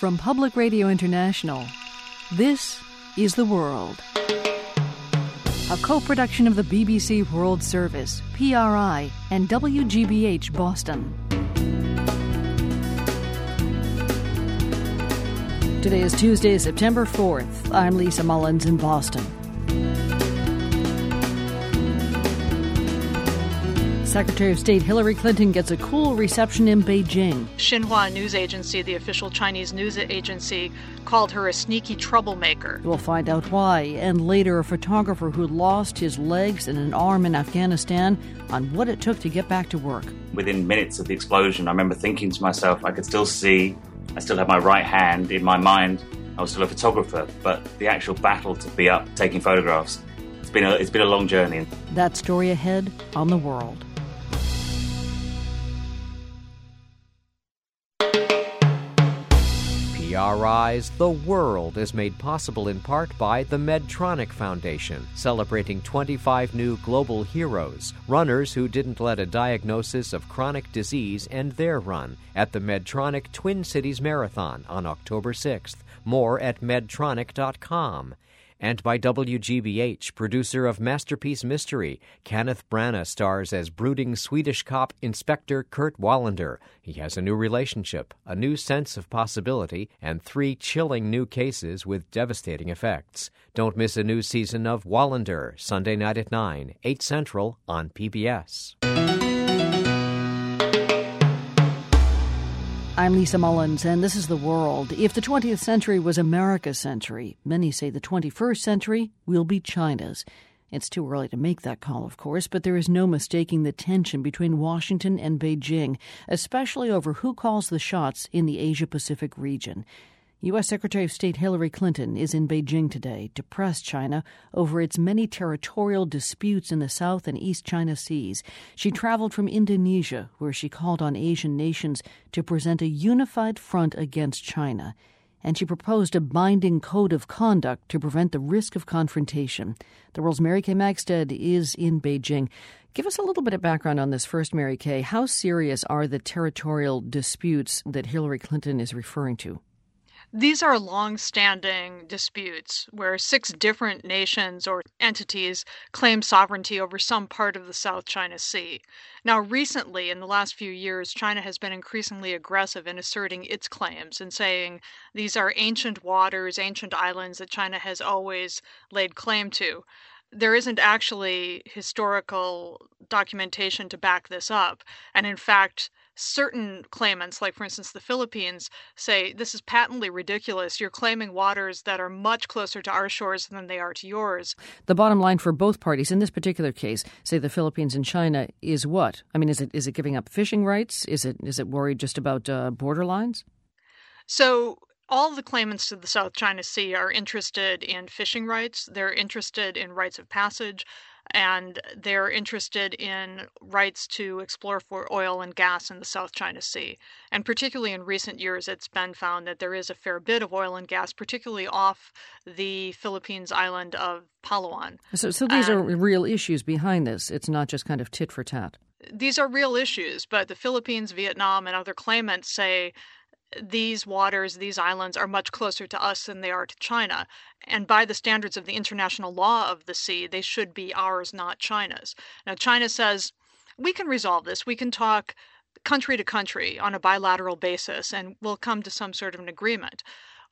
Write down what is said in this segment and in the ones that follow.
From Public Radio International, this is The World. A co production of the BBC World Service, PRI, and WGBH Boston. Today is Tuesday, September 4th. I'm Lisa Mullins in Boston. Secretary of State Hillary Clinton gets a cool reception in Beijing. Xinhua news agency, the official Chinese news agency, called her a sneaky troublemaker. We'll find out why, and later a photographer who lost his legs and an arm in Afghanistan on what it took to get back to work. Within minutes of the explosion, I remember thinking to myself, I could still see, I still had my right hand in my mind. I was still a photographer, but the actual battle to be up taking photographs, it's been a, it's been a long journey. That story ahead on the world. PRI's The World is made possible in part by the Medtronic Foundation, celebrating 25 new global heroes, runners who didn't let a diagnosis of chronic disease end their run at the Medtronic Twin Cities Marathon on October 6th. More at medtronic.com and by WGBH, producer of Masterpiece Mystery. Kenneth Branagh stars as brooding Swedish cop Inspector Kurt Wallander. He has a new relationship, a new sense of possibility, and three chilling new cases with devastating effects. Don't miss a new season of Wallander, Sunday night at 9, 8 Central on PBS. I'm Lisa Mullins, and this is The World. If the 20th century was America's century, many say the 21st century will be China's. It's too early to make that call, of course, but there is no mistaking the tension between Washington and Beijing, especially over who calls the shots in the Asia Pacific region. U.S. Secretary of State Hillary Clinton is in Beijing today to press China over its many territorial disputes in the South and East China Seas. She traveled from Indonesia, where she called on Asian nations to present a unified front against China. And she proposed a binding code of conduct to prevent the risk of confrontation. The world's Mary Kay Magistad is in Beijing. Give us a little bit of background on this first, Mary Kay. How serious are the territorial disputes that Hillary Clinton is referring to? These are long standing disputes where six different nations or entities claim sovereignty over some part of the South China Sea. Now, recently, in the last few years, China has been increasingly aggressive in asserting its claims and saying these are ancient waters, ancient islands that China has always laid claim to there isn't actually historical documentation to back this up. And in fact, certain claimants, like for instance the Philippines, say this is patently ridiculous. You're claiming waters that are much closer to our shores than they are to yours. The bottom line for both parties in this particular case, say the Philippines and China, is what? I mean, is it is it giving up fishing rights? Is it is it worried just about uh, border lines? So all the claimants to the South China Sea are interested in fishing rights. They're interested in rights of passage and they're interested in rights to explore for oil and gas in the South China Sea. And particularly in recent years, it's been found that there is a fair bit of oil and gas, particularly off the Philippines island of Palawan. So, so these and are real issues behind this. It's not just kind of tit for tat. These are real issues, but the Philippines, Vietnam, and other claimants say these waters, these islands are much closer to us than they are to China. And by the standards of the international law of the sea, they should be ours, not China's. Now, China says, we can resolve this. We can talk country to country on a bilateral basis, and we'll come to some sort of an agreement.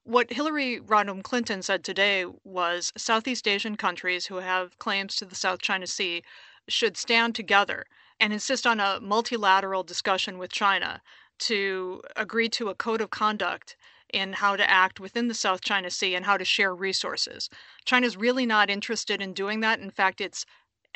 What Hillary Rodham Clinton said today was Southeast Asian countries who have claims to the South China Sea should stand together and insist on a multilateral discussion with China to agree to a code of conduct in how to act within the South China Sea and how to share resources. China's really not interested in doing that. In fact, it's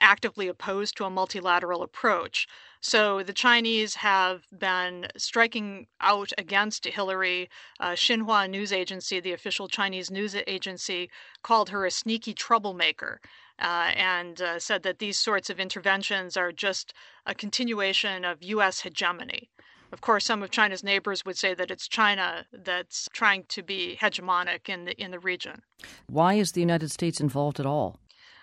actively opposed to a multilateral approach. So the Chinese have been striking out against Hillary. Uh, Xinhua news agency, the official Chinese news agency, called her a sneaky troublemaker. Uh, and uh, said that these sorts of interventions are just a continuation of U.S. hegemony. Of course, some of China's neighbors would say that it's China that's trying to be hegemonic in the in the region. Why is the United States involved at all?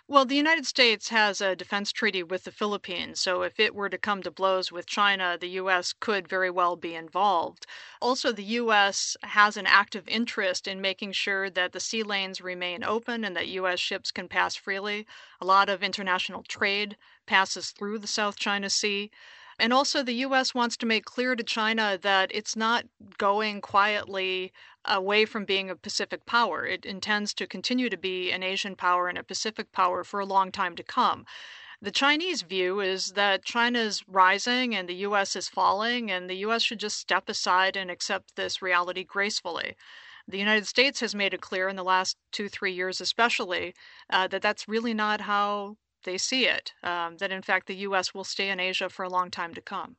Well, the United States has a defense treaty with the Philippines, so if it were to come to blows with China, the U.S. could very well be involved. Also, the U.S. has an active interest in making sure that the sea lanes remain open and that U.S. ships can pass freely. A lot of international trade passes through the South China Sea. And also, the U.S. wants to make clear to China that it's not going quietly away from being a Pacific power. It intends to continue to be an Asian power and a Pacific power for a long time to come. The Chinese view is that China is rising and the U.S. is falling, and the U.S. should just step aside and accept this reality gracefully. The United States has made it clear in the last two, three years, especially, uh, that that's really not how they see it, um, that in fact the U.S. will stay in Asia for a long time to come.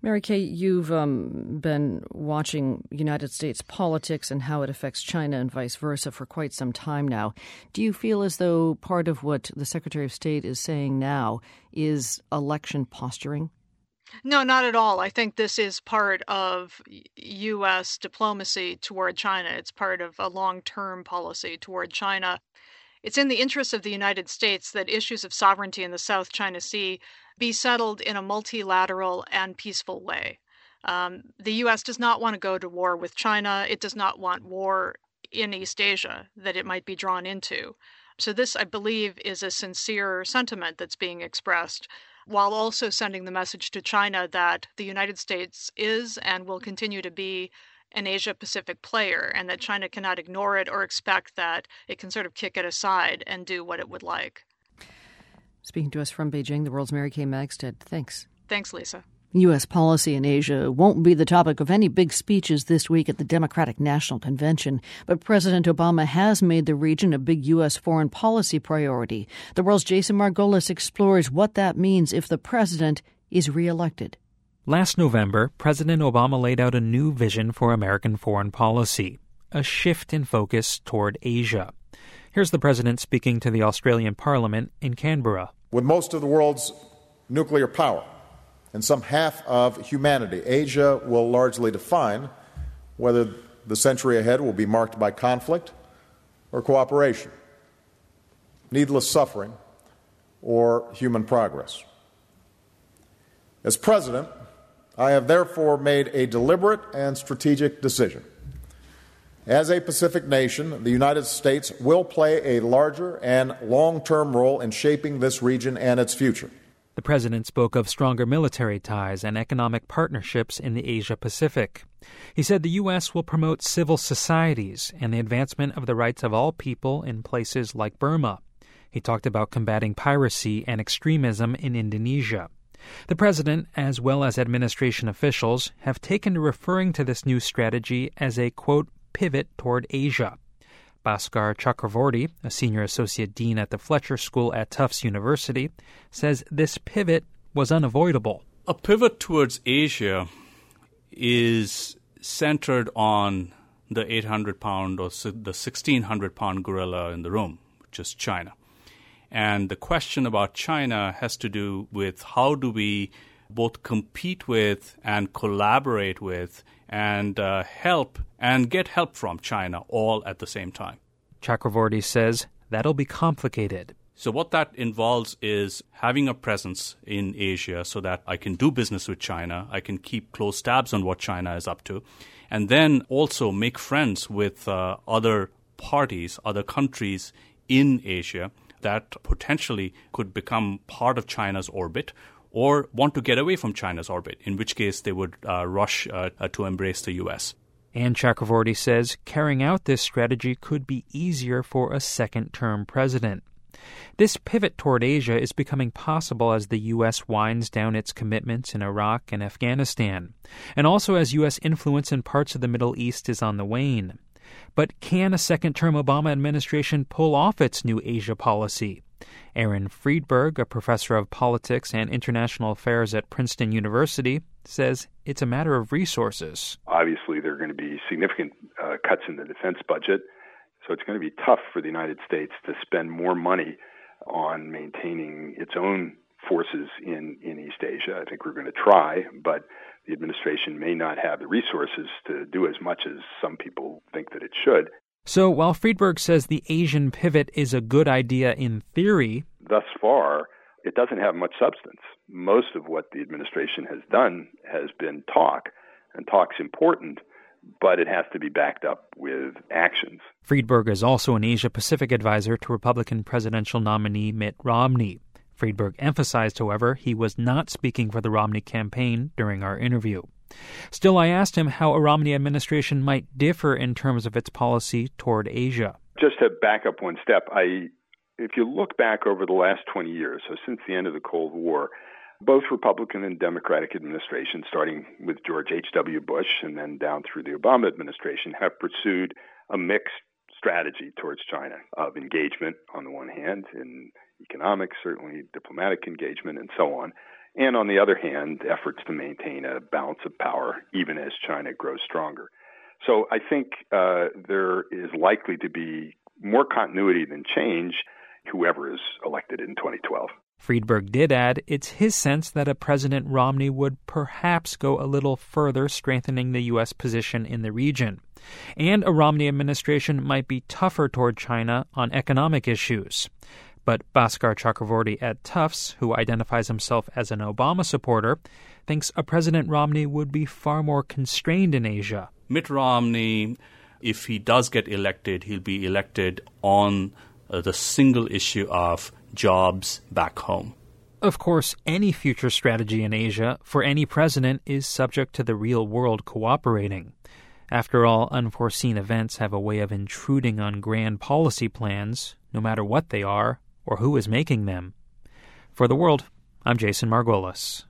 Mary Kay, you've um, been watching United States politics and how it affects China and vice versa for quite some time now. Do you feel as though part of what the Secretary of State is saying now is election posturing? No, not at all. I think this is part of U.S. diplomacy toward China. It's part of a long term policy toward China. It's in the interest of the United States that issues of sovereignty in the South China Sea be settled in a multilateral and peaceful way. Um, the U.S. does not want to go to war with China. It does not want war in East Asia that it might be drawn into. So, this, I believe, is a sincere sentiment that's being expressed, while also sending the message to China that the United States is and will continue to be an Asia Pacific player, and that China cannot ignore it or expect that it can sort of kick it aside and do what it would like. Speaking to us from Beijing, the world's Mary Kay Magistad. Thanks. Thanks, Lisa. U.S. policy in Asia won't be the topic of any big speeches this week at the Democratic National Convention, but President Obama has made the region a big U.S. foreign policy priority. The world's Jason Margolis explores what that means if the president is reelected. Last November, President Obama laid out a new vision for American foreign policy a shift in focus toward Asia. Here's the president speaking to the Australian Parliament in Canberra. With most of the world's nuclear power and some half of humanity, Asia will largely define whether the century ahead will be marked by conflict or cooperation, needless suffering or human progress. As president, I have therefore made a deliberate and strategic decision as a Pacific nation, the United States will play a larger and long term role in shaping this region and its future. The president spoke of stronger military ties and economic partnerships in the Asia Pacific. He said the U.S. will promote civil societies and the advancement of the rights of all people in places like Burma. He talked about combating piracy and extremism in Indonesia. The president, as well as administration officials, have taken to referring to this new strategy as a, quote, pivot toward Asia. Bhaskar Chakravorty, a senior associate dean at the Fletcher School at Tufts University, says this pivot was unavoidable. A pivot towards Asia is centered on the 800 pound or the 1600 pound gorilla in the room, which is China. And the question about China has to do with how do we both compete with and collaborate with and uh, help and get help from China all at the same time. Chakravorty says that'll be complicated. So, what that involves is having a presence in Asia so that I can do business with China, I can keep close tabs on what China is up to, and then also make friends with uh, other parties, other countries in Asia that potentially could become part of China's orbit or want to get away from China's orbit, in which case they would uh, rush uh, uh to embrace the U.S. And Chakravorty says carrying out this strategy could be easier for a second term president. This pivot toward Asia is becoming possible as the U.S. winds down its commitments in Iraq and Afghanistan, and also as U.S. influence in parts of the Middle East is on the wane. But can a second term Obama administration pull off its new Asia policy? Aaron Friedberg, a professor of politics and international affairs at Princeton University, says it's a matter of resources. Obviously, there are going to be significant uh, cuts in the defense budget, so it's going to be tough for the United States to spend more money on maintaining its own forces in, in East Asia. I think we're going to try, but the administration may not have the resources to do as much as some people think that it should. So while Friedberg says the Asian pivot is a good idea in theory, thus far, it doesn't have much substance. Most of what the administration has done has been talk, and talk's important, but it has to be backed up with actions. Friedberg is also an Asia Pacific advisor to Republican presidential nominee Mitt Romney. Friedberg emphasized, however, he was not speaking for the Romney campaign during our interview. Still, I asked him how a Romney administration might differ in terms of its policy toward Asia. Just to back up one step, I, if you look back over the last 20 years, so since the end of the Cold War, both Republican and Democratic administrations, starting with George H.W. Bush and then down through the Obama administration, have pursued a mixed strategy towards China of engagement on the one hand, in economic, certainly diplomatic engagement, and so on. And on the other hand, efforts to maintain a balance of power even as China grows stronger. So I think uh, there is likely to be more continuity than change, whoever is elected in 2012. Friedberg did add it's his sense that a President Romney would perhaps go a little further strengthening the U.S. position in the region. And a Romney administration might be tougher toward China on economic issues. But Bhaskar Chakravorty at Tufts, who identifies himself as an Obama supporter, thinks a President Romney would be far more constrained in Asia. Mitt Romney, if he does get elected, he'll be elected on uh, the single issue of jobs back home. Of course, any future strategy in Asia for any president is subject to the real world cooperating. After all, unforeseen events have a way of intruding on grand policy plans, no matter what they are, or who is making them. For the world, I'm Jason Margolis.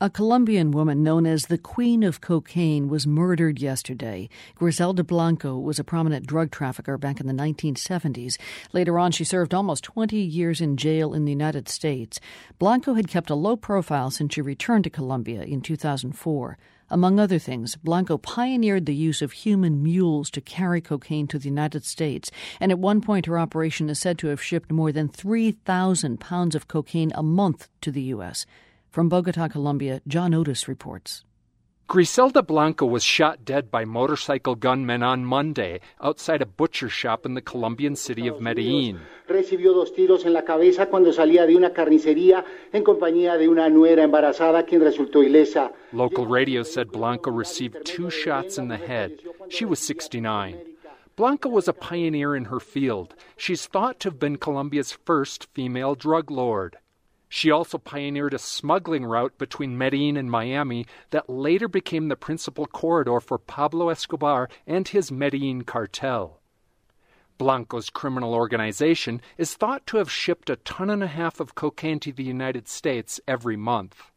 A Colombian woman known as the Queen of Cocaine was murdered yesterday. Griselda Blanco was a prominent drug trafficker back in the 1970s. Later on, she served almost 20 years in jail in the United States. Blanco had kept a low profile since she returned to Colombia in 2004. Among other things, Blanco pioneered the use of human mules to carry cocaine to the United States, and at one point her operation is said to have shipped more than 3,000 pounds of cocaine a month to the U.S. From Bogota, Colombia, John Otis reports. Griselda Blanco was shot dead by motorcycle gunmen on Monday outside a butcher shop in the Colombian city of Medellin. Recibió dos tiros en la cabeza cuando salía de una carnicería en compañía de una nuera embarazada quien resultó ilesa. Local radio said Blanco received two shots in the head. She was 69. Blanco was a pioneer in her field. She's thought to have been Colombia's first female drug lord. She also pioneered a smuggling route between Medellin and Miami that later became the principal corridor for Pablo Escobar and his Medellin cartel. Blanco's criminal organization is thought to have shipped a ton and a half of cocaine to the United States every month.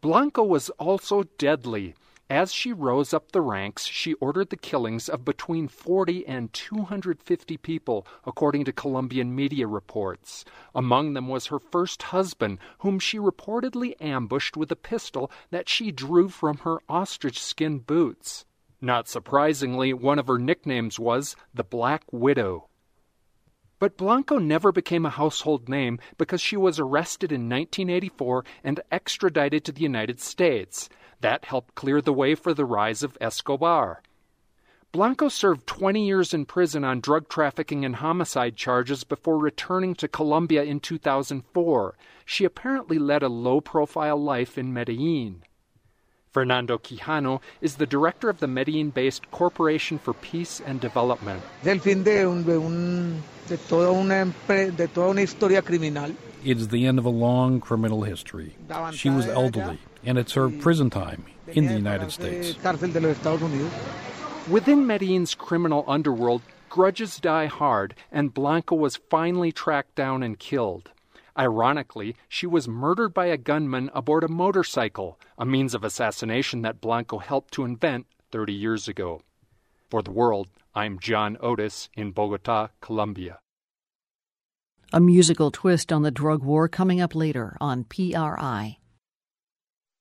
Blanco was also deadly. As she rose up the ranks, she ordered the killings of between 40 and 250 people, according to Colombian media reports. Among them was her first husband, whom she reportedly ambushed with a pistol that she drew from her ostrich skin boots. Not surprisingly, one of her nicknames was the Black Widow. But Blanco never became a household name because she was arrested in 1984 and extradited to the United States. That helped clear the way for the rise of Escobar. Blanco served 20 years in prison on drug trafficking and homicide charges before returning to Colombia in 2004. She apparently led a low profile life in Medellin. Fernando Quijano is the director of the Medellin based Corporation for Peace and Development. It is the end of a long criminal history. She was elderly and had served prison time in the United States. Within Medellin's criminal underworld, grudges die hard, and Blanco was finally tracked down and killed. Ironically, she was murdered by a gunman aboard a motorcycle, a means of assassination that Blanco helped to invent 30 years ago. For the world, I'm John Otis in Bogota, Colombia. A musical twist on the drug war coming up later on PRI.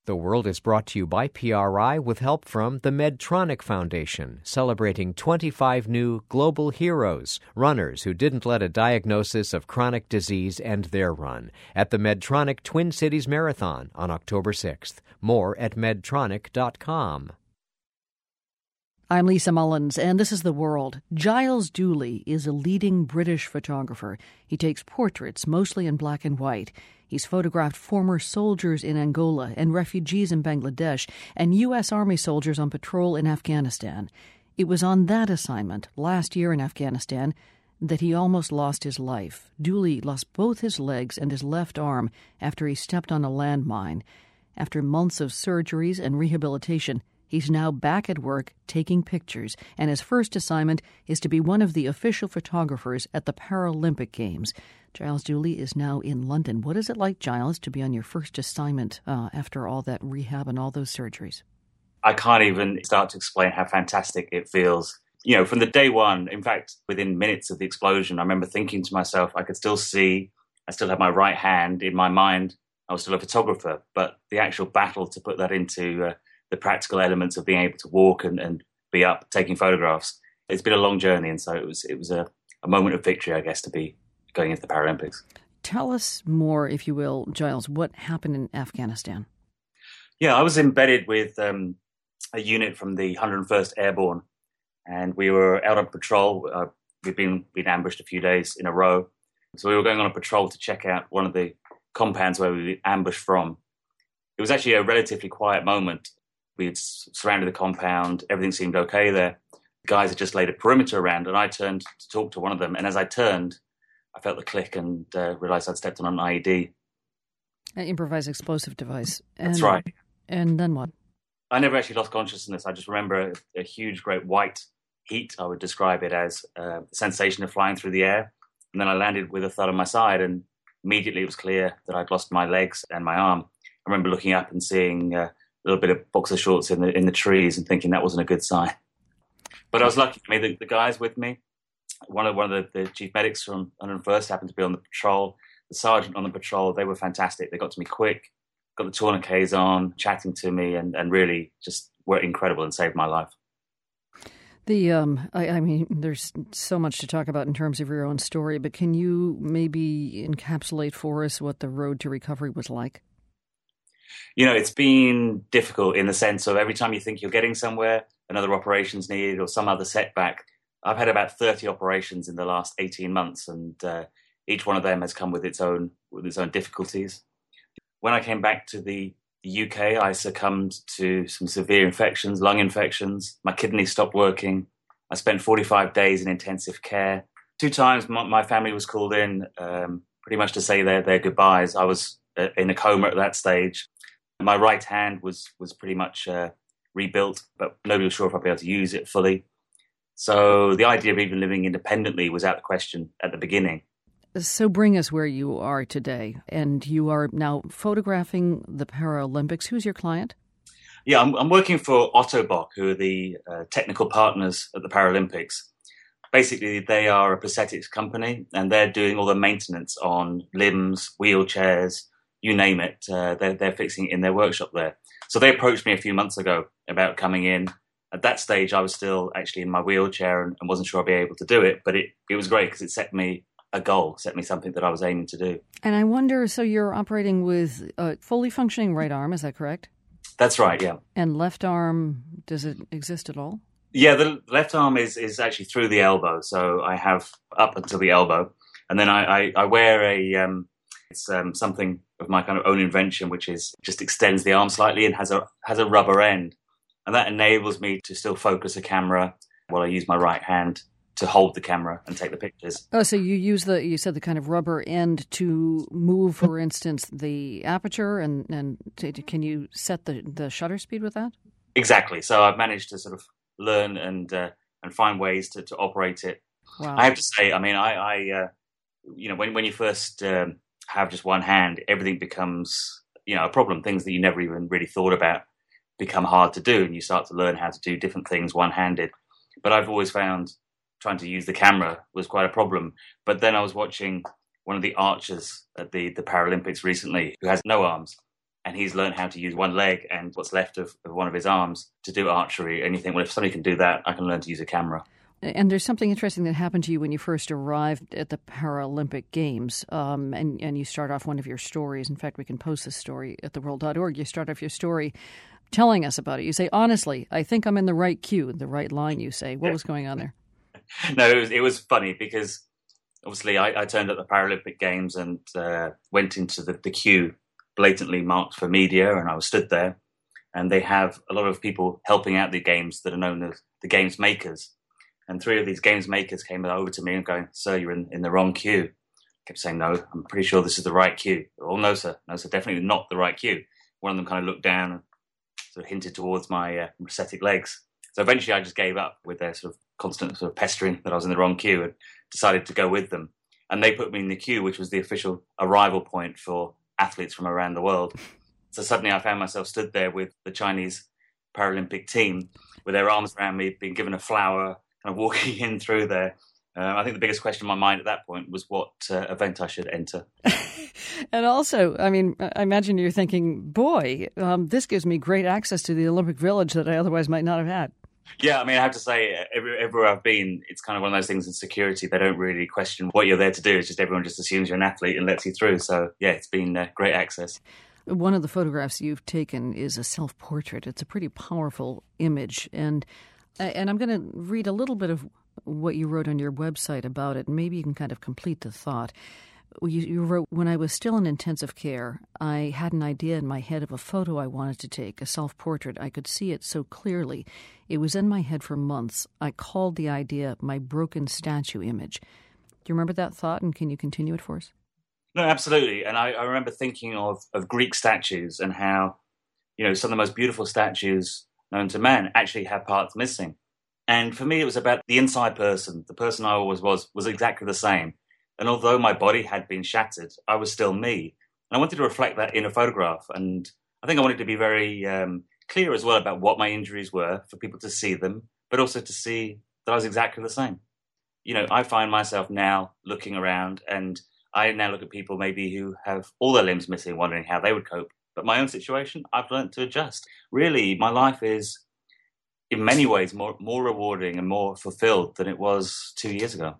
The World is brought to you by PRI with help from the Medtronic Foundation, celebrating 25 new global heroes, runners who didn't let a diagnosis of chronic disease end their run, at the Medtronic Twin Cities Marathon on October 6th. More at medtronic.com. I'm Lisa Mullins, and this is The World. Giles Duley is a leading British photographer. He takes portraits, mostly in black and white. He's photographed former soldiers in Angola and refugees in Bangladesh and U.S. Army soldiers on patrol in Afghanistan. It was on that assignment, last year in Afghanistan, that he almost lost his life. Duley lost both his legs and his left arm after he stepped on a landmine. After months of surgeries and rehabilitation, He's now back at work taking pictures, and his first assignment is to be one of the official photographers at the Paralympic Games. Giles Duley is now in London. What is it like, Giles, to be on your first assignment uh, after all that rehab and all those surgeries? I can't even start to explain how fantastic it feels. You know, from the day one, in fact, within minutes of the explosion, I remember thinking to myself, I could still see, I still have my right hand in my mind. I was still a photographer, but the actual battle to put that into uh, the practical elements of being able to walk and, and be up taking photographs. It's been a long journey, and so it was it was a, a moment of victory, I guess, to be going into the Paralympics. Tell us more, if you will, Giles. What happened in Afghanistan? Yeah, I was embedded with um, a unit from the 101st Airborne, and we were out on patrol. Uh, we'd been been ambushed a few days in a row, so we were going on a patrol to check out one of the compounds where we were ambushed from. It was actually a relatively quiet moment we had surrounded the compound. Everything seemed okay there. The guys had just laid a perimeter around, and I turned to talk to one of them. And as I turned, I felt the click and uh, realized I'd stepped on an IED. An improvised explosive device. And, That's right. And then what? I never actually lost consciousness. I just remember a, a huge, great white heat. I would describe it as uh, the sensation of flying through the air. And then I landed with a thud on my side, and immediately it was clear that I'd lost my legs and my arm. I remember looking up and seeing uh, little bit of boxer shorts in the in the trees and thinking that wasn't a good sign. But I was lucky. I mean, the, the guys with me, one of one of the, the chief medics from 101st happened to be on the patrol. The sergeant on the patrol, they were fantastic. They got to me quick, got the tourniquets on, chatting to me, and, and really just were incredible and saved my life. The um, I, I, mean, there's so much to talk about in terms of your own story, but can you maybe encapsulate for us what the road to recovery was like? You know, it's been difficult in the sense of every time you think you're getting somewhere, another operation's needed or some other setback. I've had about 30 operations in the last 18 months, and uh, each one of them has come with its own with its own difficulties. When I came back to the, UK, I succumbed to some severe infections, lung infections. My kidneys stopped working. I spent 45 days in intensive care. Two times my, my family was called in, um, pretty much to say their their goodbyes. I was uh, in a coma at that stage. My right hand was was pretty much uh, rebuilt, but nobody was sure if I'd be able to use it fully. So the idea of even living independently was out of the question at the beginning. So bring us where you are today, and you are now photographing the Paralympics. Who's your client? Yeah, I'm, I'm working for Ottobock, who are the uh, technical partners at the Paralympics. Basically, they are a prosthetics company, and they're doing all the maintenance on limbs, wheelchairs, you name it, uh, they're, they're fixing it in their workshop there. So they approached me a few months ago about coming in. At that stage, I was still actually in my wheelchair and, and wasn't sure I'd be able to do it, but it, it was great because it set me a goal, set me something that I was aiming to do. And I wonder so you're operating with a fully functioning right arm, is that correct? That's right, yeah. And left arm, does it exist at all? Yeah, the left arm is, is actually through the elbow. So I have up until the elbow. And then I, I, I wear a, um, it's um, something of my kind of own invention, which is just extends the arm slightly and has a has a rubber end, and that enables me to still focus a camera while I use my right hand to hold the camera and take the pictures. Oh, so you use the you said the kind of rubber end to move, for instance, the aperture, and and to, can you set the the shutter speed with that? Exactly. So I've managed to sort of learn and uh, and find ways to, to operate it. Wow. I have to say, I mean, I, I uh, you know, when when you first um, have just one hand, everything becomes you know a problem. Things that you never even really thought about become hard to do, and you start to learn how to do different things one handed. But I've always found trying to use the camera was quite a problem. But then I was watching one of the archers at the, the Paralympics recently who has no arms. And he's learned how to use one leg and what's left of, of one of his arms to do archery. And you think, well, if somebody can do that, I can learn to use a camera. And there's something interesting that happened to you when you first arrived at the Paralympic Games. Um, and, and you start off one of your stories. In fact, we can post this story at theworld.org. You start off your story telling us about it. You say, honestly, I think I'm in the right queue, the right line, you say. What was going on there? no, it was, it was funny because obviously I, I turned at the Paralympic Games and uh, went into the, the queue blatantly marked for media, and I was stood there. And they have a lot of people helping out the games that are known as the games makers. And three of these games makers came over to me and going, Sir, you're in, in the wrong queue. I kept saying, No, I'm pretty sure this is the right queue. Oh, no, sir. No, sir, definitely not the right queue. One of them kind of looked down and sort of hinted towards my uh, prosthetic legs. So eventually I just gave up with their sort of constant sort of pestering that I was in the wrong queue and decided to go with them. And they put me in the queue, which was the official arrival point for athletes from around the world. So suddenly I found myself stood there with the Chinese Paralympic team with their arms around me, being given a flower, kind of walking in through there. Um, I think the biggest question in my mind at that point was what uh, event I should enter. and also, I mean, I imagine you're thinking, boy, um, this gives me great access to the Olympic Village that I otherwise might not have had. Yeah, I mean, I have to say, every, everywhere I've been, it's kind of one of those things in security. They don't really question what you're there to do. It's just everyone just assumes you're an athlete and lets you through. So, yeah, it's been uh, great access. One of the photographs you've taken is a self portrait. It's a pretty powerful image. And, uh, and I'm going to read a little bit of what you wrote on your website about it. And maybe you can kind of complete the thought. You, you, wrote, When I was still in intensive care, I had an idea in my head of a photo I wanted to take, a self portrait. I could see it so clearly. It was in my head for months. I called the idea my broken statue image. Do you remember that thought, and can you continue it for us? No, absolutely. And I, I remember thinking of, of Greek statues and how, you know, some of the most beautiful statues known to man actually have parts missing. And for me, it was about the inside person. The person I always was was exactly the same. And although my body had been shattered, I was still me. And I wanted to reflect that in a photograph. And I think I wanted to be very um, clear as well about what my injuries were for people to see them, but also to see that I was exactly the same. You know, I find myself now looking around and I now look at people maybe who have all their limbs missing, wondering how they would cope. But my own situation, I've learned to adjust. Really, my life is in many ways more, more rewarding and more fulfilled than it was two years ago.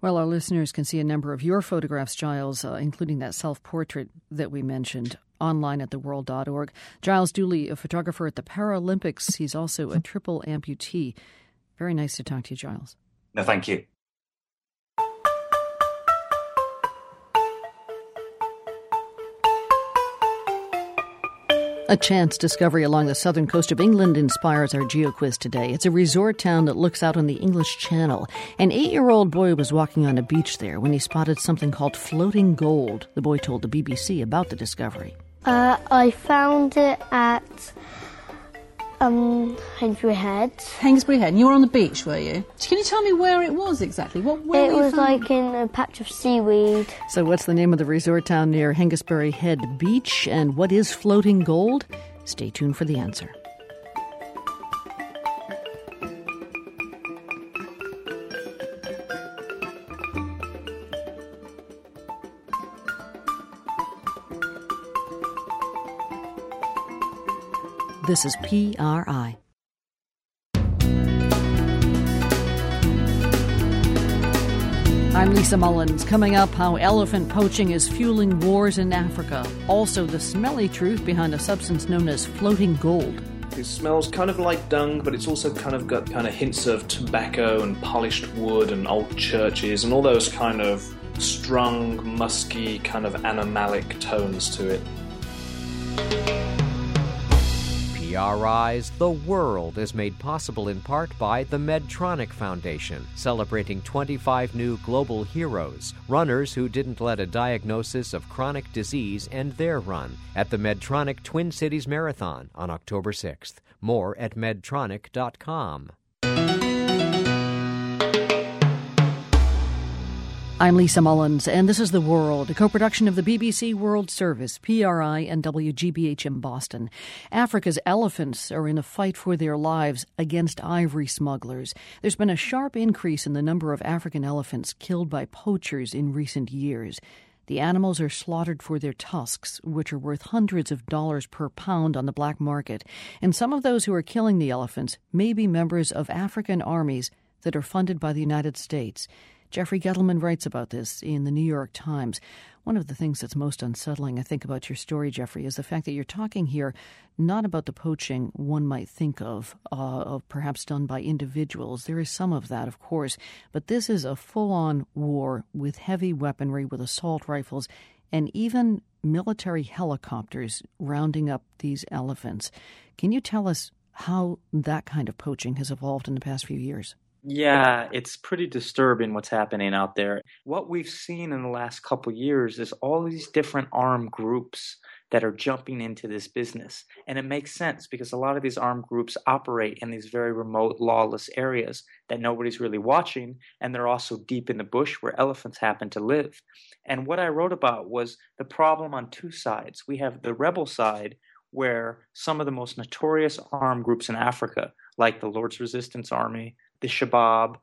Well, our listeners can see a number of your photographs, Giles, uh, including that self portrait that we mentioned online at theworld.org. Giles Duley, a photographer at the Paralympics. He's also a triple amputee. Very nice to talk to you, Giles. No, thank you. A chance discovery along the southern coast of England inspires our GeoQuiz today. It's a resort town that looks out on the English Channel. An eight year old boy was walking on a beach there when he spotted something called floating gold. The boy told the BBC about the discovery. Uh, I found it at um, Hainsbury Head. Hainsbury Head. You were on the beach, were you? Can you tell me where it was exactly? What? Where it was like in a patch of seaweed. So, what's the name of the resort town near Hengistbury Head Beach? And what is floating gold? Stay tuned for the answer. This is PRI. I'm Lisa Mullins. Coming up, how elephant poaching is fueling wars in Africa. Also, the smelly truth behind a substance known as floating gold. It smells kind of like dung, but it's also kind of got kind of hints of tobacco and polished wood and old churches and all those kind of strong, musky, kind of animalic tones to it. PRI's The World is made possible in part by the Medtronic Foundation, celebrating 25 new global heroes, runners who didn't let a diagnosis of chronic disease end their run, at the Medtronic Twin Cities Marathon on October 6th. More at medtronic.com. I'm Lisa Mullins, and this is The World, a co production of the BBC World Service, PRI, and WGBH in Boston. Africa's elephants are in a fight for their lives against ivory smugglers. There's been a sharp increase in the number of African elephants killed by poachers in recent years. The animals are slaughtered for their tusks, which are worth hundreds of dollars per pound on the black market. And some of those who are killing the elephants may be members of African armies that are funded by the United States. Jeffrey Gettleman writes about this in the New York Times. One of the things that's most unsettling, I think, about your story, Jeffrey, is the fact that you're talking here not about the poaching one might think of, uh, of perhaps done by individuals. There is some of that, of course, but this is a full on war with heavy weaponry, with assault rifles, and even military helicopters rounding up these elephants. Can you tell us how that kind of poaching has evolved in the past few years? Yeah, it's pretty disturbing what's happening out there. What we've seen in the last couple years is all these different armed groups that are jumping into this business. And it makes sense because a lot of these armed groups operate in these very remote, lawless areas that nobody's really watching. And they're also deep in the bush where elephants happen to live. And what I wrote about was the problem on two sides. We have the rebel side, where some of the most notorious armed groups in Africa, like the Lord's Resistance Army, the Shabab,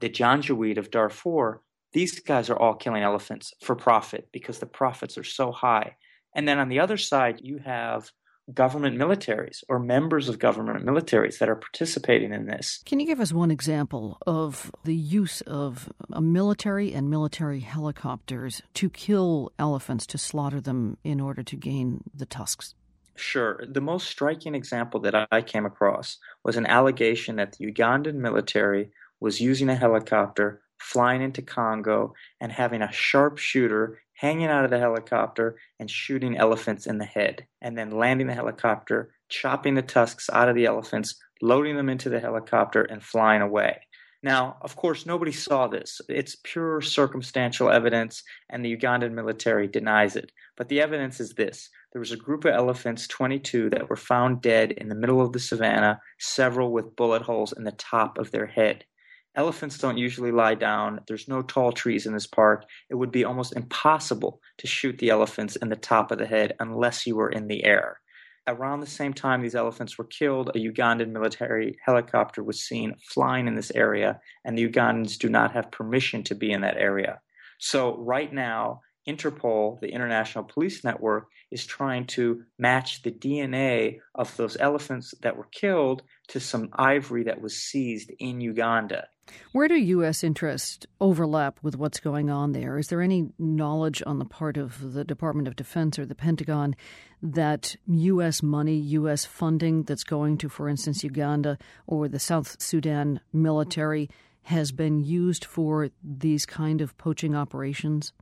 the Janjaweed of Darfur, these guys are all killing elephants for profit because the profits are so high. And then on the other side, you have government militaries or members of government militaries that are participating in this. Can you give us one example of the use of a military and military helicopters to kill elephants, to slaughter them in order to gain the tusks? Sure. The most striking example that I came across was an allegation that the Ugandan military was using a helicopter, flying into Congo, and having a sharpshooter hanging out of the helicopter and shooting elephants in the head, and then landing the helicopter, chopping the tusks out of the elephants, loading them into the helicopter, and flying away. Now, of course, nobody saw this. It's pure circumstantial evidence, and the Ugandan military denies it. But the evidence is this there was a group of elephants, 22, that were found dead in the middle of the savannah, several with bullet holes in the top of their head. Elephants don't usually lie down. There's no tall trees in this park. It would be almost impossible to shoot the elephants in the top of the head unless you were in the air. Around the same time these elephants were killed, a Ugandan military helicopter was seen flying in this area, and the Ugandans do not have permission to be in that area. So, right now, Interpol, the International Police Network, is trying to match the DNA of those elephants that were killed to some ivory that was seized in Uganda. Where do U.S. interests overlap with what's going on there? Is there any knowledge on the part of the Department of Defense or the Pentagon that U.S. money, U.S. funding that's going to, for instance, Uganda or the South Sudan military has been used for these kind of poaching operations?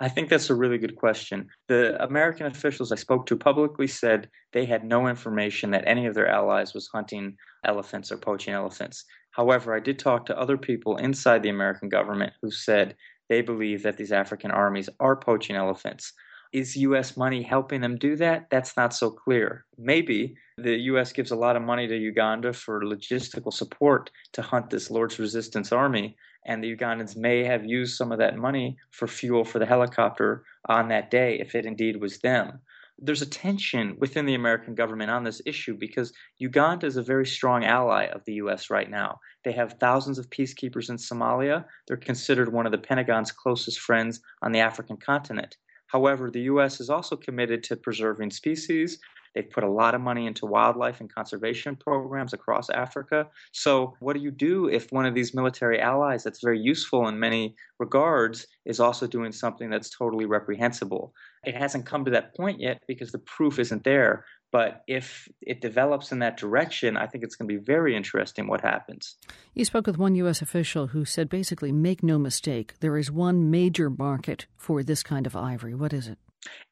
I think that's a really good question. The American officials I spoke to publicly said they had no information that any of their allies was hunting elephants or poaching elephants. However, I did talk to other people inside the American government who said they believe that these African armies are poaching elephants. Is U.S. money helping them do that? That's not so clear. Maybe the U.S. gives a lot of money to Uganda for logistical support to hunt this Lord's Resistance Army, and the Ugandans may have used some of that money for fuel for the helicopter on that day if it indeed was them. There's a tension within the American government on this issue because Uganda is a very strong ally of the U.S. right now. They have thousands of peacekeepers in Somalia. They're considered one of the Pentagon's closest friends on the African continent. However, the U.S. is also committed to preserving species. They've put a lot of money into wildlife and conservation programs across Africa. So, what do you do if one of these military allies that's very useful in many regards is also doing something that's totally reprehensible? It hasn't come to that point yet because the proof isn't there. But if it develops in that direction, I think it's going to be very interesting what happens. You spoke with one U.S. official who said basically, make no mistake, there is one major market for this kind of ivory. What is it?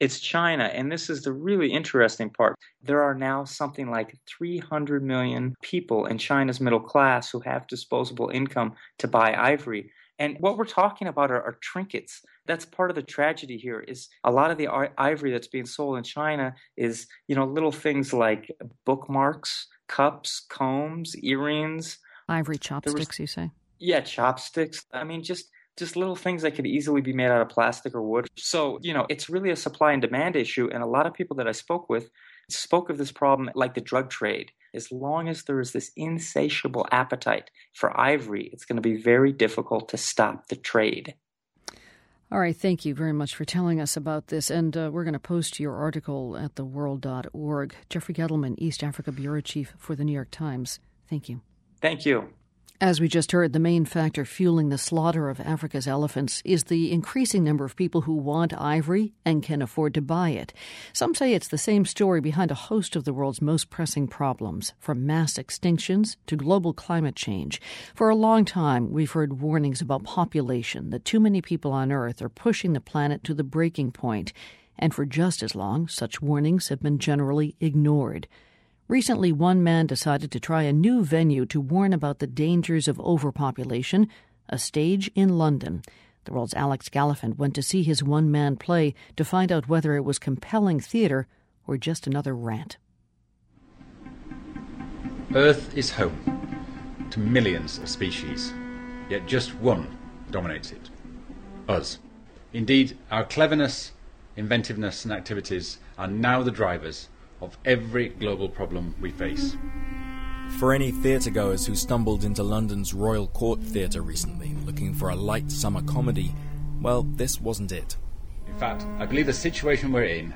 It's China, and this is the really interesting part. There are now something like 300 million people in China's middle class who have disposable income to buy ivory. And what we're talking about are, are, trinkets. That's part of the tragedy here. Is a lot of the ivory that's being sold in China is you know little things like bookmarks, cups, combs, earrings, ivory chopsticks. Was, you say? Yeah, chopsticks. I mean, just just little things that could easily be made out of plastic or wood. So, you know, it's really a supply and demand issue. And a lot of people that I spoke with spoke of this problem like the drug trade. As long as there is this insatiable appetite for ivory, it's going to be very difficult to stop the trade. All right, thank you very much for telling us about this. And uh, we're going to post your article at theworld.org. Jeffrey Gettleman, East Africa Bureau Chief for the New York Times. Thank you. Thank you. As we just heard, the main factor fueling the slaughter of Africa's elephants is the increasing number of people who want ivory and can afford to buy it. Some say it's the same story behind a host of the world's most pressing problems, from mass extinctions to global climate change. For a long time, we've heard warnings about population, that too many people on Earth are pushing the planet to the breaking point. And for just as long, such warnings have been generally ignored. Recently, one man decided to try a new venue to warn about the dangers of overpopulation, a stage in London. The world's Alex Gallafent went to see his one man play to find out whether it was compelling theater or just another rant. Earth is home to millions of species, yet just one dominates it us. Indeed, our cleverness, inventiveness, and activities are now the drivers of every global problem we face. For any theatregoers who stumbled into London's Royal Court Theatre recently looking for a light summer comedy, well, this wasn't it. In fact, I believe the situation we're in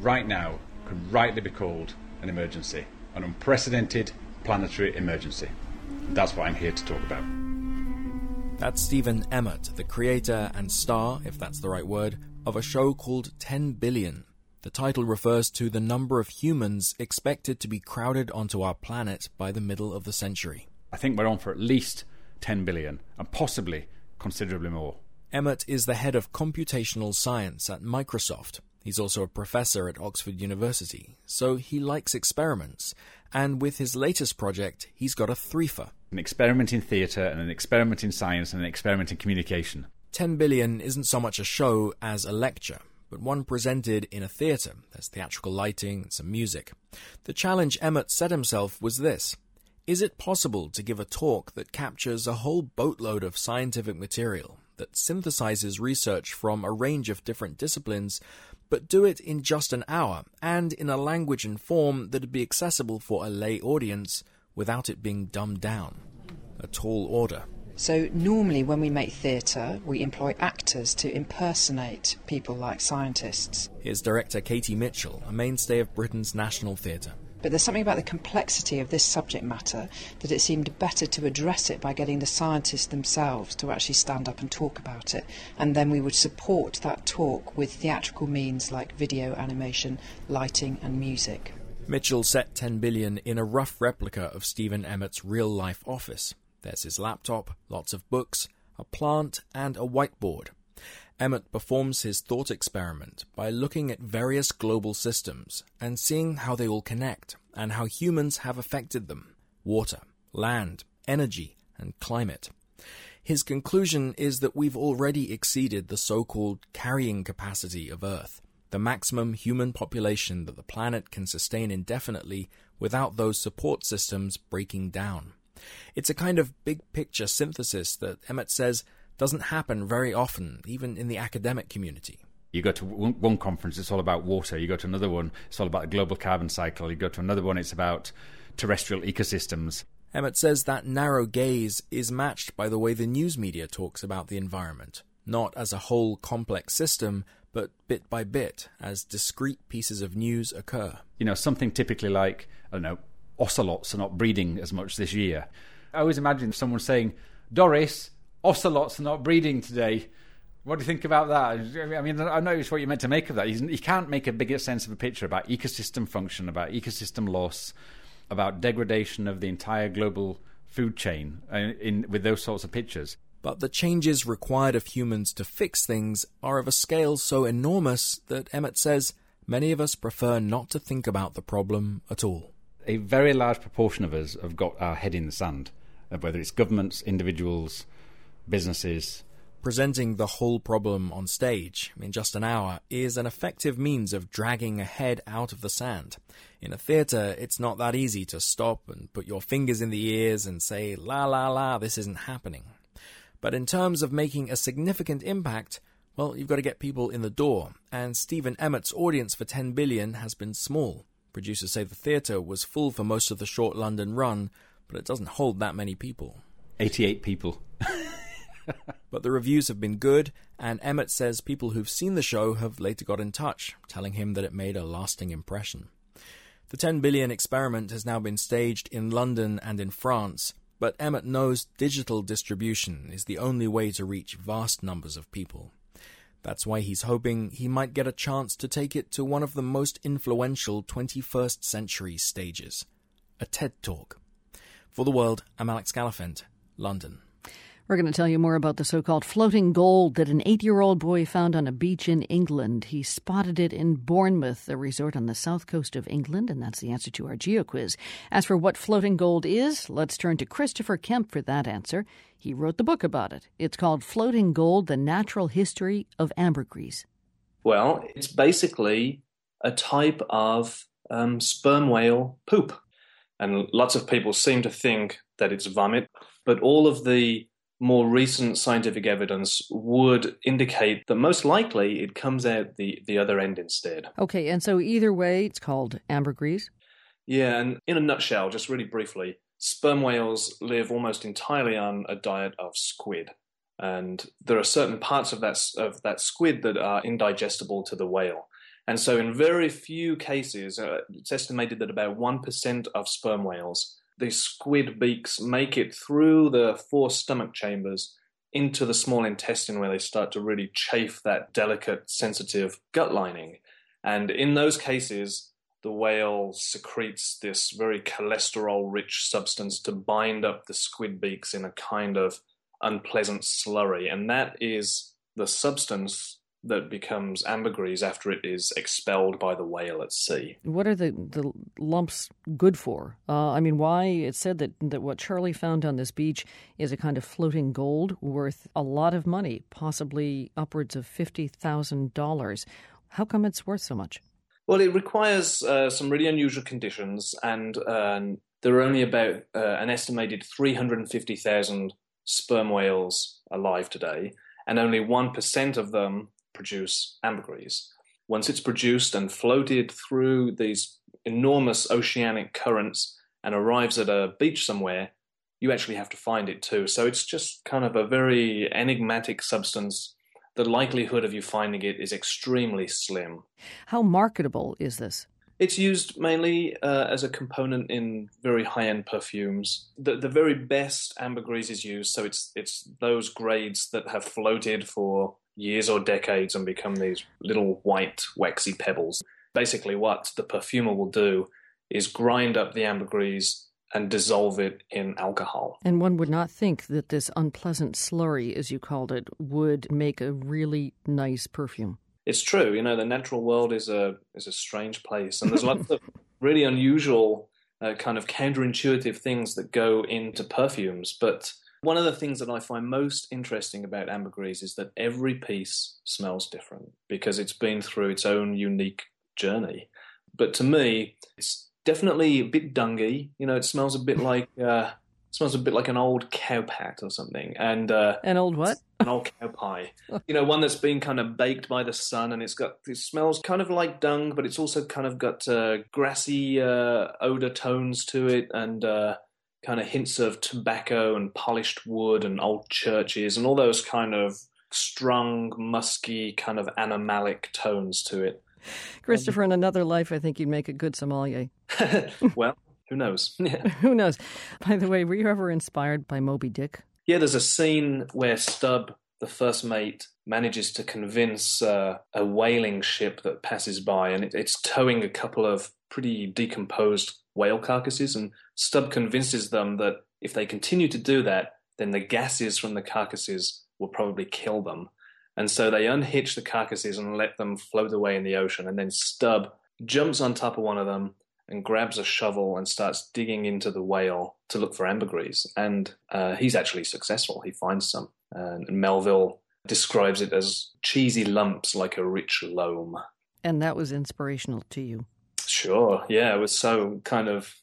right now could rightly be called an emergency, an unprecedented planetary emergency. That's what I'm here to talk about. That's Stephen Emmott, the creator and star, if that's the right word, of a show called 10 Billion the title refers to the number of humans expected to be crowded onto our planet by the middle of the century. I think we're on for at least 10 billion, and possibly considerably more. Emmott is the head of computational science at Microsoft. He's also a professor at Oxford University, so he likes experiments. And with his latest project, he's got a threefer an experiment in theatre, and an experiment in science, and an experiment in communication. 10 Billion isn't so much a show as a lecture but one presented in a theatre. There's theatrical lighting and some music. The challenge Emmott set himself was this Is it possible to give a talk that captures a whole boatload of scientific material, that synthesizes research from a range of different disciplines, but do it in just an hour and in a language and form that'd be accessible for a lay audience without it being dumbed down? A tall order. So, normally when we make theatre, we employ actors to impersonate people like scientists. Here's director Katie Mitchell, a mainstay of Britain's National Theatre. But there's something about the complexity of this subject matter that it seemed better to address it by getting the scientists themselves to actually stand up and talk about it. And then we would support that talk with theatrical means like video, animation, lighting, and music. Mitchell set 10 billion in a rough replica of Stephen Emmott's real life office. There's his laptop, lots of books, a plant, and a whiteboard. Emmott performs his thought experiment by looking at various global systems and seeing how they all connect and how humans have affected them water, land, energy, and climate. His conclusion is that we've already exceeded the so called carrying capacity of Earth, the maximum human population that the planet can sustain indefinitely without those support systems breaking down. It's a kind of big picture synthesis that Emmott says doesn't happen very often, even in the academic community. You go to one conference, it's all about water. You go to another one, it's all about the global carbon cycle. You go to another one, it's about terrestrial ecosystems. Emmott says that narrow gaze is matched by the way the news media talks about the environment, not as a whole complex system, but bit by bit, as discrete pieces of news occur. You know, something typically like, I don't know, ocelots are not breeding as much this year. I always imagine someone saying, Doris, ocelots are not breeding today. What do you think about that? I mean, I know it's what you meant to make of that. You can't make a bigger sense of a picture about ecosystem function, about ecosystem loss, about degradation of the entire global food chain uh, in, with those sorts of pictures. But the changes required of humans to fix things are of a scale so enormous that Emmott says many of us prefer not to think about the problem at all a very large proportion of us have got our head in the sand, uh, whether it's governments, individuals, businesses. Presenting the whole problem on stage in just an hour is an effective means of dragging a head out of the sand. In a theatre, it's not that easy to stop and put your fingers in the ears and say, la la la, this isn't happening. But in terms of making a significant impact, well, you've got to get people in the door, and Stephen Emmott's audience for 10 billion has been small. Producers say the theatre was full for most of the short London run, but it doesn't hold that many people. 88 people. but the reviews have been good, and Emmott says people who've seen the show have later got in touch, telling him that it made a lasting impression. The 10 billion experiment has now been staged in London and in France. But Emmott knows digital distribution is the only way to reach vast numbers of people. That's why he's hoping he might get a chance to take it to one of the most influential 21st century stages a TED Talk. For the world, I'm Alex Gallafent, London. We're going to tell you more about the so called floating gold that an eight year old boy found on a beach in England. He spotted it in Bournemouth, a resort on the south coast of England, and that's the answer to our geo quiz. As for what floating gold is, let's turn to Christopher Kemp for that answer. He wrote the book about it. It's called Floating Gold The Natural History of Ambergris. Well, it's basically a type of um, sperm whale poop. And lots of people seem to think that it's vomit, but all of the more recent scientific evidence would indicate that most likely it comes out the, the other end instead. Okay, and so either way, it's called ambergris? Yeah, and in a nutshell, just really briefly, sperm whales live almost entirely on a diet of squid. And there are certain parts of that, of that squid that are indigestible to the whale. And so, in very few cases, uh, it's estimated that about 1% of sperm whales these squid beaks make it through the four stomach chambers into the small intestine where they start to really chafe that delicate, sensitive gut lining. And in those cases, the whale secretes this very cholesterol rich substance to bind up the squid beaks in a kind of unpleasant slurry. And that is the substance that becomes ambergris after it is expelled by the whale at sea. What are the, the lumps good for? Uh, I mean, why? It said that, that what Charlie found on this beach is a kind of floating gold worth a lot of money, possibly upwards of $50,000. How come it's worth so much? Well, it requires uh, some really unusual conditions, and uh, there are only about uh, an estimated 350,000 sperm whales alive today, and only 1% of them produce ambergris. Once it's produced and floated through these enormous oceanic currents and arrives at a beach somewhere, you actually have to find it too. So it's just kind of a very enigmatic substance. The likelihood of you finding it is extremely slim. How marketable is this? It's used mainly uh, as a component in very high-end perfumes. The, the very best ambergris is used, so it's it's those grades that have floated for years or decades and become these little white, waxy pebbles. Basically, what the perfumer will do is grind up the ambergris and dissolve it in alcohol. And one would not think that this unpleasant slurry, as you called it, would make a really nice perfume. It's true. You know, the natural world is a is a strange place, and there's lots of really unusual, uh, kind of counterintuitive things that go into perfumes. But one of the things that I find most interesting about ambergris is that every piece smells different because it's been through its own unique journey. But to me, it's definitely a bit dungy. You know, it smells a bit like uh, smells a bit like an old cow pat or something. And uh, an old what? An old cow pie. you know, one that's been kind of baked by the sun, and it's got it smells kind of like dung, but it's also kind of got uh, grassy uh, odor tones to it, and uh, kind of hints of tobacco and polished wood and old churches and all those kind of strung, musky, kind of animalic tones to it. Christopher, in another life, I think you'd make a good sommelier. well, who knows? who knows? By the way, were you ever inspired by Moby Dick? Yeah, there's a scene where Stubb, the first mate, manages to convince uh, a whaling ship that passes by, and it, it's towing a couple of pretty decomposed whale carcasses. And Stubb convinces them that if they continue to do that, then the gases from the carcasses will probably kill them. And so they unhitch the carcasses and let them float away in the ocean. And then Stubb jumps on top of one of them and grabs a shovel and starts digging into the whale to look for ambergris. And uh, he's actually successful. He finds some. And Melville describes it as cheesy lumps like a rich loam. And that was inspirational to you. Sure. Yeah, it was so kind of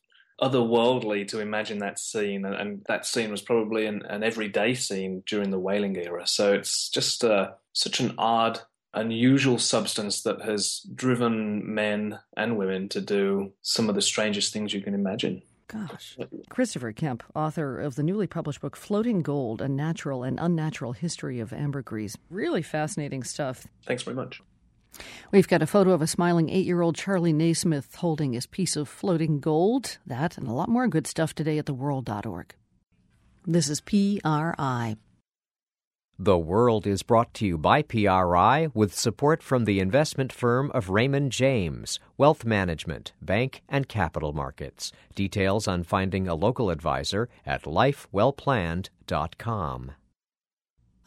otherworldly to imagine that scene, and, and that scene was probably an, an, everyday scene during the whaling era. So it's just uh, such an odd, unusual substance that has driven men and women to do some of the strangest things you can imagine. Gosh. Christopher Kemp, author of the newly published book Floating Gold A Natural and Unnatural History of Ambergris. Really fascinating stuff. Thanks very much. We've got a photo of a smiling eight year old Charlie Naysmith holding his piece of floating gold. That and a lot more good stuff today at theworld.org. This is PRI. The World is brought to you by PRI with support from the investment firm of Raymond James, Wealth Management, Bank and Capital Markets. Details on finding a local advisor at lifewellplanned.com.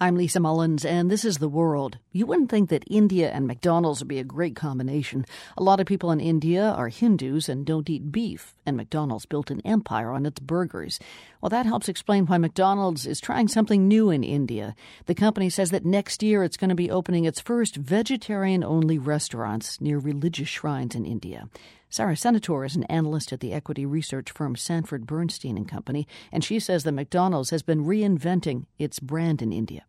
I'm Lisa Mullins, and this is The World. You wouldn't think that India and McDonald's would be a great combination. A lot of people in India are Hindus and don't eat beef, and McDonald's built an empire on its burgers. Well, that helps explain why McDonald's is trying something new in India. The company says that next year it's going to be opening its first vegetarian only restaurants near religious shrines in India. Sarah Senatore is an analyst at the equity research firm Sanford Bernstein and Company, and she says that McDonald's has been reinventing its brand in India.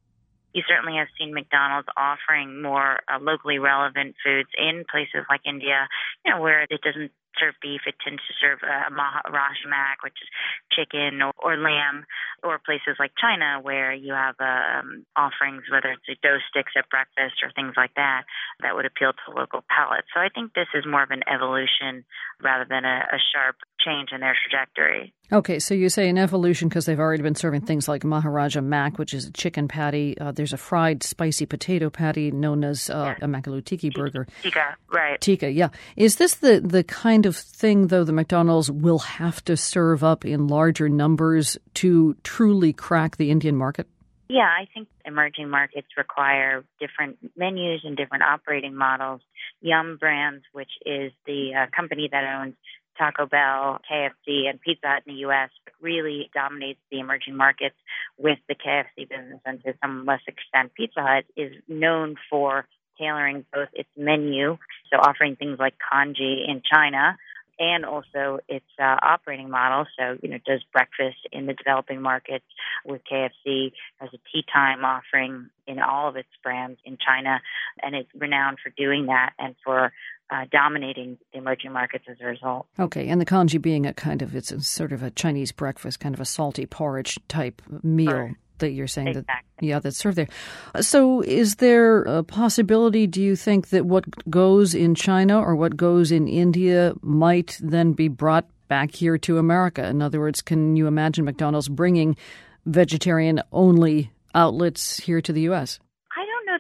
You certainly have seen McDonald's offering more uh, locally relevant foods in places like India, you know, where it doesn't serve beef, it tends to serve uh, Rajmak, which is chicken or, or lamb, or places like China where you have uh, um, offerings, whether it's dough sticks at breakfast or things like that, that would appeal to local palates. So I think this is more of an evolution rather than a, a sharp change in their trajectory. Okay, so you say an evolution because they've already been serving things like Maharaja Mac, which is a chicken patty. Uh, there's a fried spicy potato patty known as uh, a McAloo Tikki burger. Tikka, right. Tika, yeah. Is this the, the kind of thing, though, the McDonald's will have to serve up in larger numbers to truly crack the Indian market? Yeah, I think emerging markets require different menus and different operating models. Yum Brands, which is the uh, company that owns Taco Bell, KFC, and Pizza Hut in the U.S. really dominates the emerging markets with the KFC business, and to some less extent, Pizza Hut is known for tailoring both its menu, so offering things like congee in China, and also its uh, operating model. So, you know, does breakfast in the developing markets with KFC, has a tea time offering in all of its brands in China, and it's renowned for doing that and for uh, dominating the emerging markets as a result. Okay, and the congee being a kind of it's a sort of a Chinese breakfast, kind of a salty porridge type meal that you're saying exactly. that yeah that's served there. So is there a possibility do you think that what goes in China or what goes in India might then be brought back here to America? In other words, can you imagine McDonald's bringing vegetarian only outlets here to the US?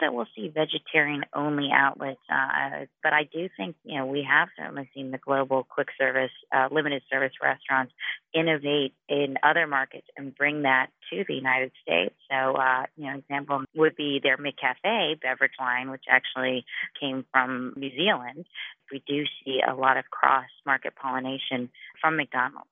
That we'll see vegetarian only outlets, uh, but I do think you know we have certainly seen the global quick service, uh, limited service restaurants innovate in other markets and bring that to the United States. So, uh, you know, example would be their McCafe beverage line, which actually came from New Zealand. We do see a lot of cross market pollination from McDonald's.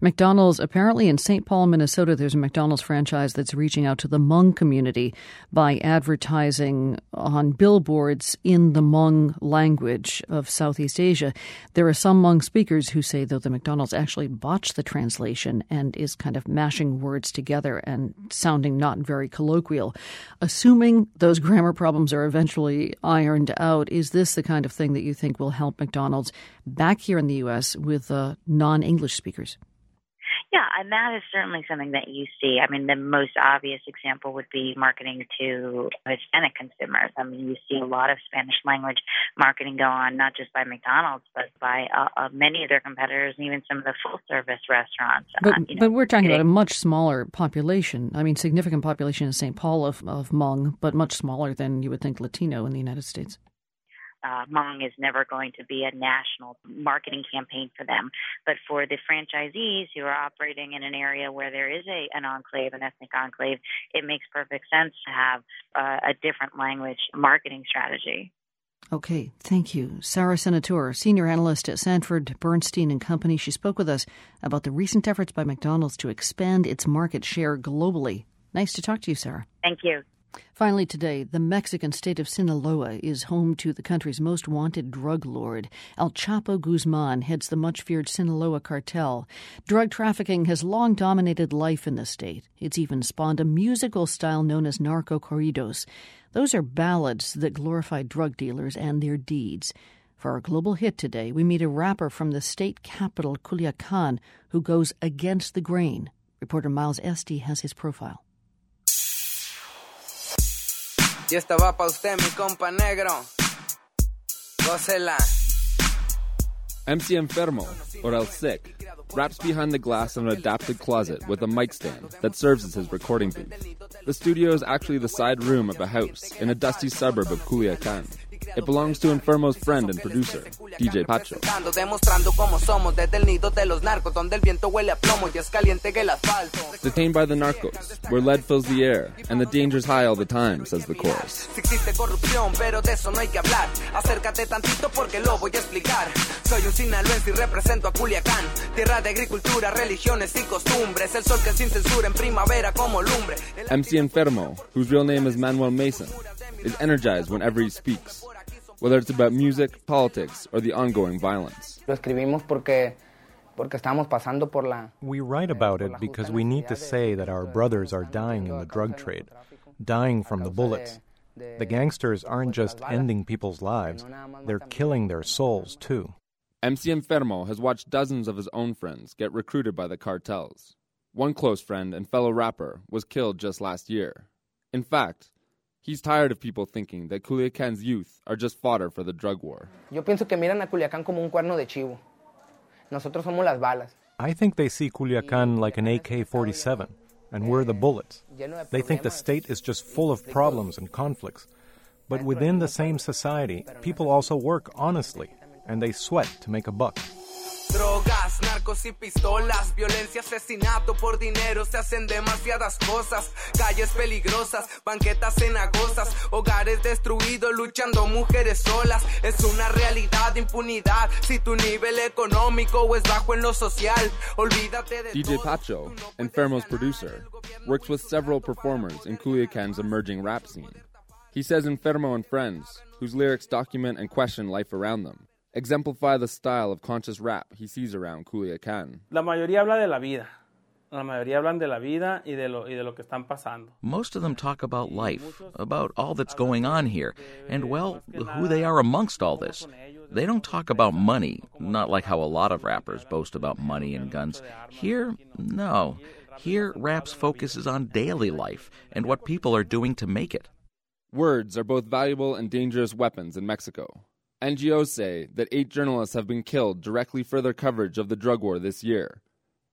McDonald's, apparently in St. Paul, Minnesota, there's a McDonald's franchise that's reaching out to the Hmong community by advertising on billboards in the Hmong language of Southeast Asia. There are some Hmong speakers who say, though, the McDonald's actually botched the translation and is kind of mashing words together and sounding not very colloquial. Assuming those grammar problems are eventually ironed out, is this the kind of thing that you think will help McDonald's back here in the U.S. with uh, non English speakers? Yeah, and that is certainly something that you see. I mean, the most obvious example would be marketing to Hispanic consumers. I mean, you see a lot of Spanish language marketing go on, not just by McDonald's, but by uh, uh, many of their competitors and even some of the full service restaurants. But, uh, you know, but we're talking about a much smaller population. I mean, significant population in St. Paul of, of Hmong, but much smaller than you would think Latino in the United States uh, Hmong is never going to be a national marketing campaign for them. But for the franchisees who are operating in an area where there is a, an enclave, an ethnic enclave, it makes perfect sense to have uh, a different language marketing strategy. Okay, thank you. Sarah Senatore, senior analyst at Sanford Bernstein and Company. She spoke with us about the recent efforts by McDonald's to expand its market share globally. Nice to talk to you, Sarah. Thank you. Finally, today, the Mexican state of Sinaloa is home to the country's most wanted drug lord. El Chapo Guzman heads the much feared Sinaloa cartel. Drug trafficking has long dominated life in the state. It's even spawned a musical style known as narco corridos. Those are ballads that glorify drug dealers and their deeds. For our global hit today, we meet a rapper from the state capital, Culiacan, who goes against the grain. Reporter Miles Esty has his profile. Y esta va usted, mi compa negro. Gócela. MC Enfermo, or El Sick, raps behind the glass of an adapted closet with a mic stand that serves as his recording booth. The studio is actually the side room of a house in a dusty suburb of Culiacan. It belongs to Enfermo's friend and producer, DJ Pacho. Detained by the narcos, where lead fills the air and the danger's high all the time, says the chorus. Soy un sinaloense y represento a Culiacán, tierra de agricultura, religiones y costumbres, el sol que sin censura en primavera como lumbre. MC Enfermo, whose real name is Manuel Mason, is energized whenever he speaks whether it's about music, politics, or the ongoing violence. Lo escribimos porque porque estamos pasando por la We write about it because we need to say that our brothers are dying in the drug trade, dying from the bullets. The gangsters aren't just ending people's lives, they're killing their souls too. MC Enfermo has watched dozens of his own friends get recruited by the cartels. One close friend and fellow rapper was killed just last year. In fact, He's tired of people thinking that Culiacan's youth are just fodder for the drug war. Yo pienso que miran a Culiacán como un cuerno de chivo. Nosotros somos las balas. I think they see Culiacan like an AK 47, and we're the bullets. They think the state is just full of problems and conflicts. But within the same society, people also work honestly, and they sweat to make a buck. Drogas, narcos y pistolas, violencia, asesinato por dinero, se hacen demasiadas cosas. Calles peligrosas, banquetas cenagosas, hogares destruidos, luchando mujeres solas. Es una realidad de impunidad. Si tu nivel económico es bajo en lo social, olvídate de. DJ Pacho, Enfermo's producer, works with several performers in Culiacan's emerging rap scene. He says Enfermo and friends, whose lyrics document and question life around them, exemplify the style of conscious rap he sees around Culiacan. La mayoría habla de la vida. La mayoría hablan de la vida y de lo y de lo que están pasando. Most of them talk about life, about all that's going on here, and well, who they are amongst all this. They don't talk about money, not like how a lot of rappers boast about money and guns. Here, no. Here, rap's focuses on daily life and what people are doing to make it. Words are both valuable and dangerous weapons in Mexico. NGOs say that eight journalists have been killed directly for their coverage of the drug war this year,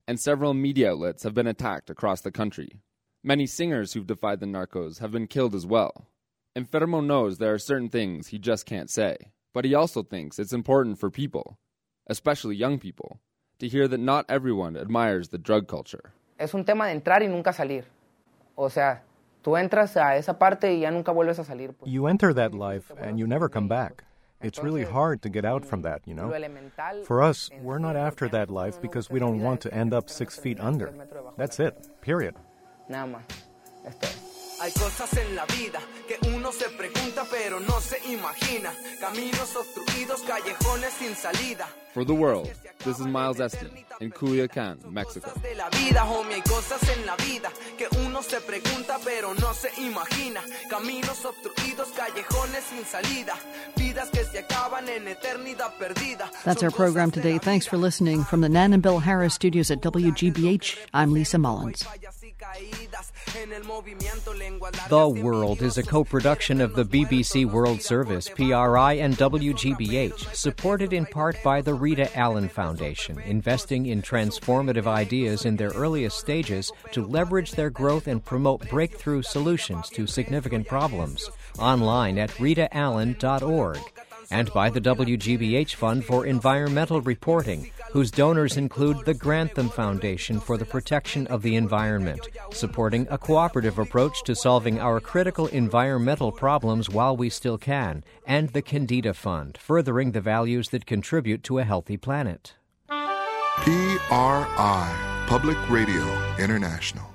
and several media outlets have been attacked across the country. Many singers who've defied the narcos have been killed as well. Enfermo knows there are certain things he just can't say, but he also thinks it's important for people, especially young people, to hear that not everyone admires the drug culture. Es un tema de entrar y nunca salir. O sea, tú entras a esa parte y ya nunca vuelves a salir. You enter that life and you never come back. It's really hard to get out from that, you know? For us, we're not after that life because we don't want to end up six feet under. That's it, period. Hay cosas en la vida que uno se pregunta pero no se imagina. Caminos obstruidos, callejones sin salida. For the world, this is Miles Estin in Culiacan, Mexico. De la vida, homie, hay cosas en la vida que uno se pregunta pero no se imagina. Caminos obstruidos, callejones sin salida. Vidas que se acaban en eternidad perdida. That's our program today. Thanks for listening. From the Nan and Bill Harris studios at WGBH, I'm Lisa Mullins. The World is a co production of the BBC World Service, PRI, and WGBH, supported in part by the Rita Allen Foundation, investing in transformative ideas in their earliest stages to leverage their growth and promote breakthrough solutions to significant problems. Online at ritaallen.org and by the WGBH Fund for Environmental Reporting, whose donors include the Grantham Foundation for the Protection of the Environment, supporting a cooperative approach to solving our critical environmental problems while we still can, and the Kendeda Fund, furthering the values that contribute to a healthy planet. PRI, Public Radio International.